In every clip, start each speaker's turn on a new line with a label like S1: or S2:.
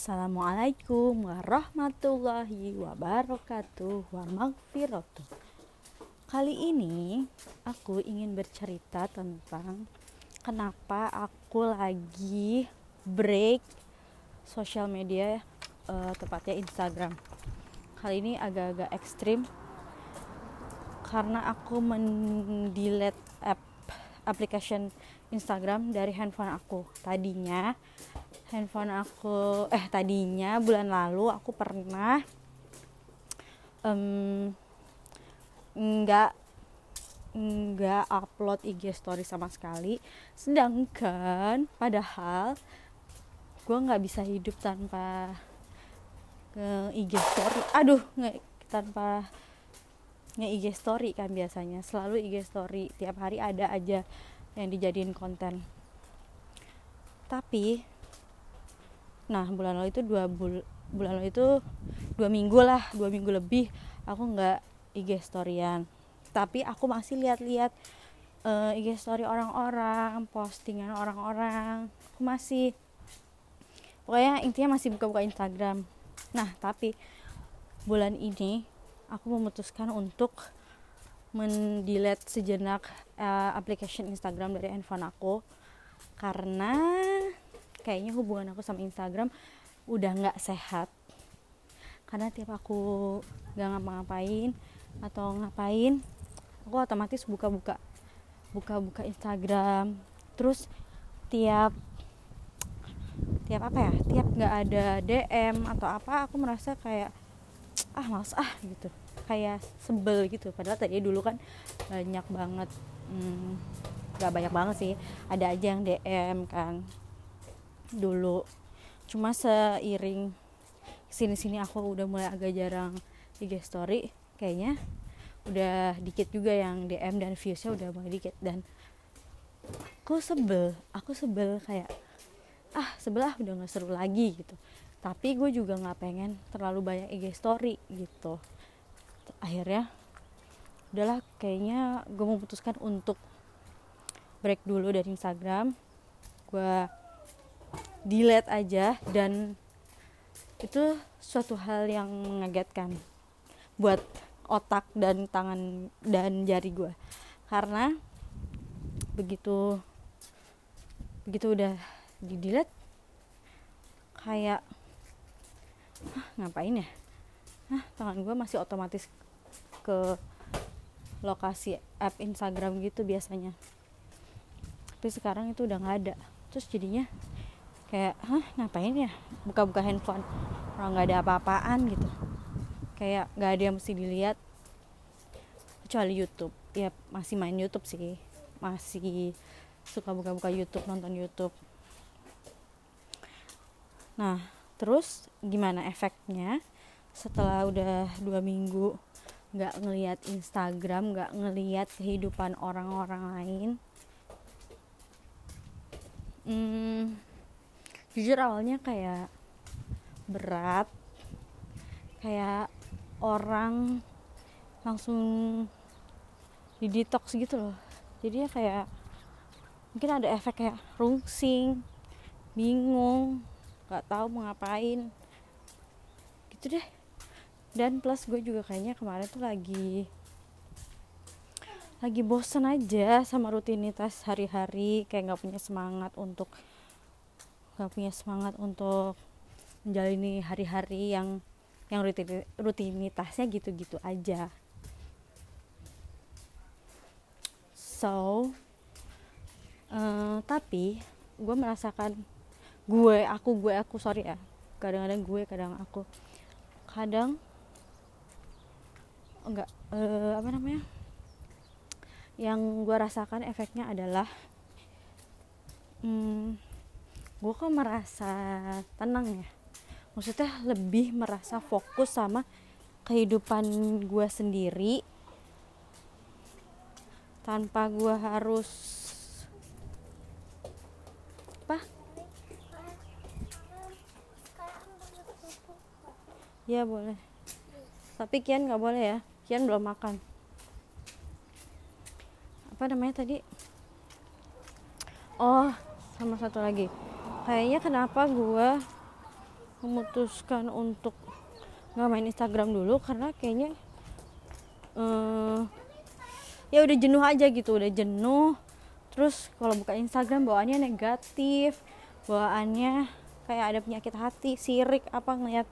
S1: Assalamualaikum warahmatullahi wabarakatuh wa maghfiratuh Kali ini aku ingin bercerita tentang kenapa aku lagi break sosial media uh, tepatnya Instagram. Kali ini agak-agak ekstrim karena aku mendelete app application Instagram dari handphone aku. Tadinya handphone aku eh tadinya bulan lalu aku pernah um, nggak nggak upload IG story sama sekali. Sedangkan padahal gue nggak bisa hidup tanpa ke IG story. Aduh nggak tanpa nge IG story kan biasanya. Selalu IG story tiap hari ada aja yang dijadiin konten. Tapi nah bulan lalu itu dua bul bulan lalu itu dua minggu lah dua minggu lebih aku nggak IG storyan. Tapi aku masih lihat-lihat uh, IG story orang-orang postingan orang-orang. Aku masih pokoknya intinya masih buka-buka Instagram. Nah tapi bulan ini aku memutuskan untuk mendelete sejenak uh, application Instagram dari handphone aku. Karena kayaknya hubungan aku sama Instagram udah nggak sehat. Karena tiap aku nggak ngapa-ngapain atau ngapain aku otomatis buka-buka buka-buka Instagram. Terus tiap tiap apa ya tiap nggak ada DM atau apa aku merasa kayak ah males ah gitu. Kayak sebel gitu. Padahal tadi dulu kan banyak banget hmm, nggak banyak banget sih. Ada aja yang DM kan dulu. Cuma seiring sini-sini aku udah mulai agak jarang IG story kayaknya udah dikit juga yang DM dan viewsnya udah mulai dikit. Dan aku sebel aku sebel kayak ah sebelah udah nggak seru lagi gitu. Tapi gue juga nggak pengen terlalu banyak IG story gitu. Akhirnya udahlah kayaknya gue memutuskan untuk break dulu dari Instagram. Gue delete aja dan itu suatu hal yang mengagetkan buat otak dan tangan dan jari gue karena begitu begitu udah di delete kayak Hah, ngapain ya? Hah, tangan gue masih otomatis ke lokasi app Instagram gitu biasanya. Tapi sekarang itu udah nggak ada. Terus jadinya kayak hah ngapain ya? Buka-buka handphone. Orang nggak ada apa-apaan gitu. Kayak nggak ada yang mesti dilihat. Kecuali YouTube. Ya masih main YouTube sih. Masih suka buka-buka YouTube nonton YouTube. Nah terus gimana efeknya setelah udah dua minggu nggak ngelihat Instagram nggak ngelihat kehidupan orang-orang lain? Hmm, jujur awalnya kayak berat kayak orang langsung di detox gitu loh. Jadi ya kayak mungkin ada efek kayak rungsing bingung nggak tahu mau ngapain. Gitu deh. Dan plus gue juga kayaknya kemarin tuh lagi lagi bosen aja sama rutinitas hari-hari kayak nggak punya semangat untuk gak punya semangat untuk menjalani hari-hari yang yang rutin, rutinitasnya gitu-gitu aja. So uh, tapi gue merasakan gue aku gue aku sorry ya. Kadang-kadang gue kadang aku. Kadang enggak uh, apa namanya? Yang gue rasakan efeknya adalah hmm, gue kok merasa tenang ya? Maksudnya lebih merasa fokus sama kehidupan gue sendiri tanpa gue harus apa? Ya boleh. Tapi Kian nggak boleh ya? Kian belum makan. Apa namanya tadi? Oh sama satu lagi kayaknya kenapa gue memutuskan untuk nggak main Instagram dulu karena kayaknya uh, ya udah jenuh aja gitu udah jenuh. Terus kalau buka Instagram bawaannya negatif bawaannya kayak ada penyakit hati sirik apa ngeliat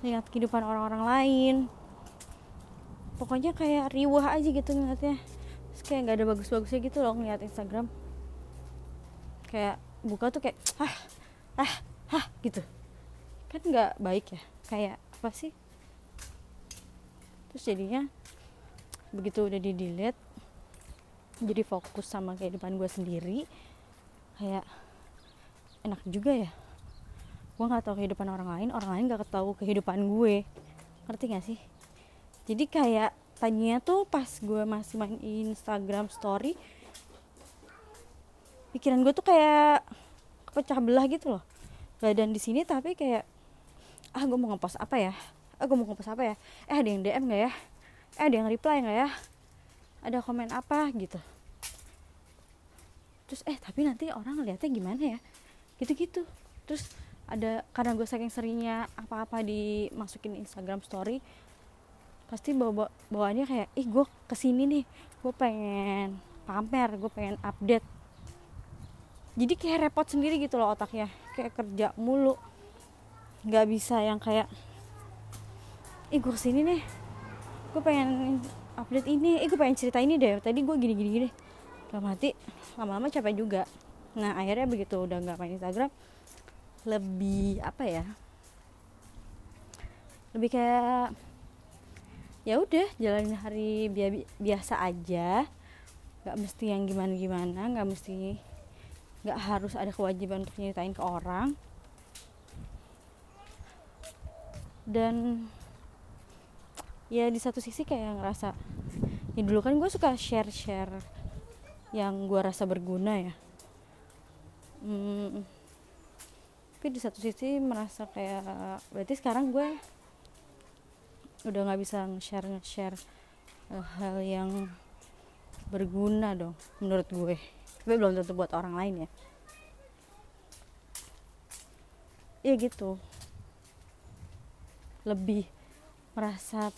S1: ngeliat kehidupan orang-orang lain. Pokoknya kayak riwah aja gitu ngeliatnya. Terus kayak nggak ada bagus-bagusnya gitu loh ngeliat Instagram. Kayak buka tuh kayak ah ah ah gitu. Kan nggak baik ya kayak apa sih? Terus jadinya begitu udah di delete jadi fokus sama kehidupan gue sendiri kayak enak juga ya. Gue nggak tahu kehidupan orang lain orang lain nggak tahu kehidupan gue. Ngerti gak sih? Jadi kayak tadinya tuh pas gue masih main Instagram story pikiran gue tuh kayak pecah belah gitu loh. Badan di sini tapi kayak ah gue mau ngepost apa ya? Ah gue mau ngepost apa ya? Eh ada yang DM nggak ya? Eh ada yang reply nggak ya? Ada komen apa? Gitu. Terus eh tapi nanti orang ngeliatnya gimana ya? Gitu-gitu. Terus ada karena gue saking seringnya apa-apa dimasukin Instagram story pasti bawa bawaannya kayak ih gue ke sini nih. Gue pengen pamer gue pengen update jadi kayak repot sendiri gitu loh otaknya. Kayak kerja mulu. Nggak bisa yang kayak ih gue ke sini nih. Gue pengen update ini. Eh gue pengen cerita ini deh. Tadi gue gini gini gini dalam hati lama-lama capek juga. Nah akhirnya begitu udah nggak main Instagram lebih apa ya? Lebih kayak ya udah jalanin hari bi biasa aja. Nggak mesti yang gimana gimana nggak mesti nggak harus ada kewajiban untuk nyeritain ke orang. Dan ya di satu sisi kayak ngerasa ya dulu kan gue suka share share yang gue rasa berguna ya. Hmm, tapi di satu sisi merasa kayak berarti sekarang gue udah nggak bisa nge-share nge-share hal yang berguna dong menurut gue tapi belum tentu buat orang lain ya. Iya gitu. Lebih merasa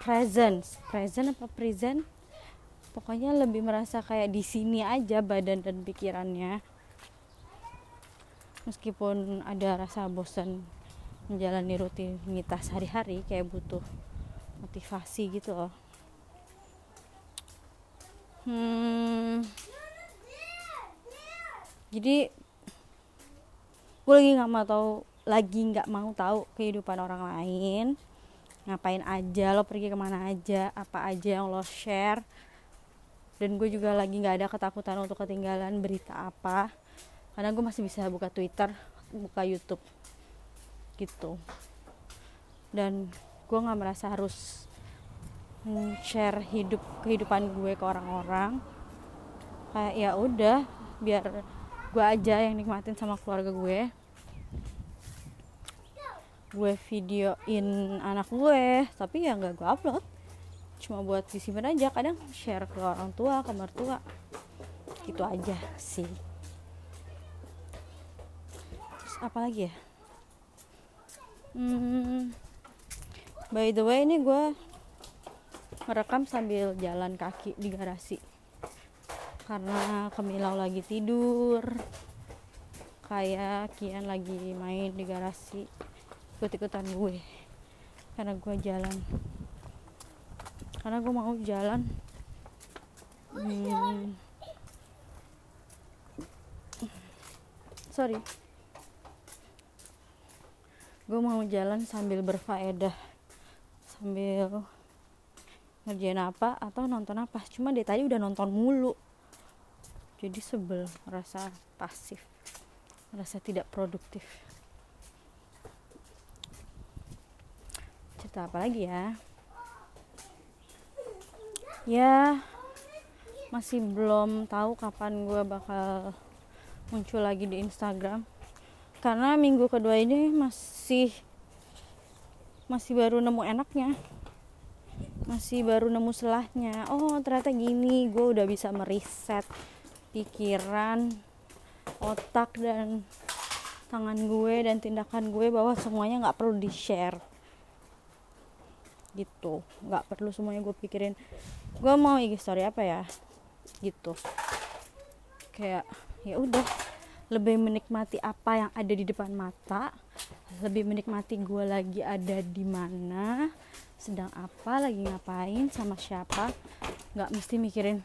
S1: presence. Present apa present? Pokoknya lebih merasa kayak di sini aja badan dan pikirannya. Meskipun ada rasa bosan menjalani rutinitas hari-hari kayak butuh motivasi gitu loh hmm, jadi gue lagi nggak mau tahu lagi nggak mau tahu kehidupan orang lain. Ngapain aja lo pergi ke mana aja apa aja yang lo share. Dan gue juga lagi nggak ada ketakutan untuk ketinggalan berita apa. Karena gue masih bisa buka Twitter buka YouTube. Gitu. Dan gue nggak merasa harus share hidup kehidupan gue ke orang-orang. Kayak ya udah biar gue aja yang nikmatin sama keluarga gue. Gue videoin anak gue tapi ya nggak gue upload. Cuma buat disimpan aja kadang share ke orang tua ke mertua. Gitu aja sih. Terus apa lagi ya? Hmm, by the way ini gue merekam sambil jalan kaki di garasi. Karena Kemilau lagi tidur. Kayak Kian lagi main di garasi. Ikut-ikutan gue. Karena gue jalan. Karena gue mau jalan. Hmm, sorry. Gue mau jalan sambil berfaedah. Sambil ngerjain apa atau nonton apa. Cuma dia tadi udah nonton mulu. Jadi sebel rasa pasif rasa tidak produktif. Cerita apa lagi ya? Ya masih belum tahu kapan gue bakal muncul lagi di Instagram. Karena minggu kedua ini masih masih baru nemu enaknya masih baru nemu selahnya. Oh ternyata gini. Gue udah bisa meriset pikiran otak dan tangan gue dan tindakan gue bahwa semuanya nggak perlu di share gitu. Nggak perlu semuanya gue pikirin. Gue mau IG story apa ya? Gitu. Kayak ya udah. Lebih menikmati apa yang ada di depan mata lebih menikmati gue lagi ada di mana sedang apa lagi ngapain sama siapa. Nggak mesti mikirin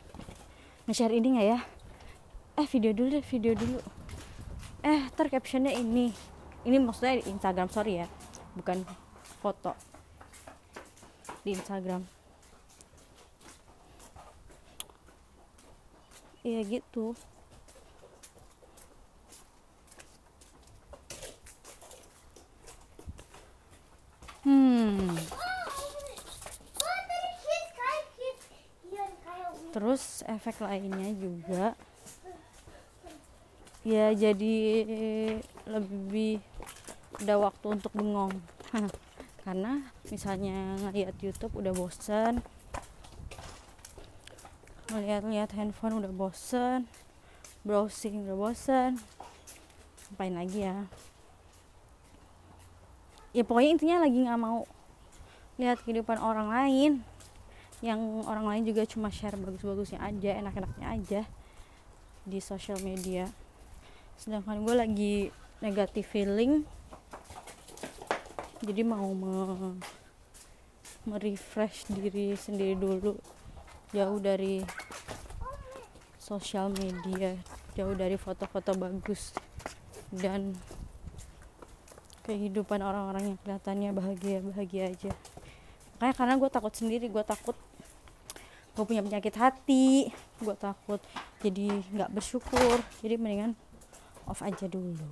S1: nge-share ini nggak ya? Eh video dulu deh video dulu. Eh ter captionnya ini. Ini maksudnya di Instagram sorry ya. Bukan foto. Di Instagram. Iya gitu hmm terus efek lainnya juga. Ya jadi lebih ada waktu untuk bengong. Karena misalnya ngeliat YouTube udah bosen ngeliat-liat handphone udah bosen browsing udah bosen ngapain lagi ya? Ya pokoknya intinya lagi nggak mau lihat kehidupan orang lain yang orang lain juga cuma share bagus-bagusnya aja enak-enaknya aja di sosial media. Sedangkan gue lagi negatif feeling jadi mau me merefresh diri sendiri dulu. Jauh dari sosial media jauh dari foto-foto bagus dan kehidupan orang-orang yang kelihatannya bahagia bahagia aja. Makanya karena gue takut sendiri gue takut gue punya penyakit hati gue takut jadi nggak bersyukur. Jadi mendingan off aja dulu.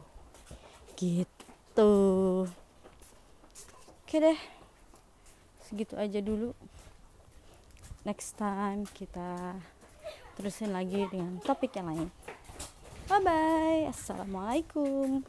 S1: Gitu. Oke deh. Segitu aja dulu. Next time kita terusin lagi dengan topik yang lain. Bye bye assalamualaikum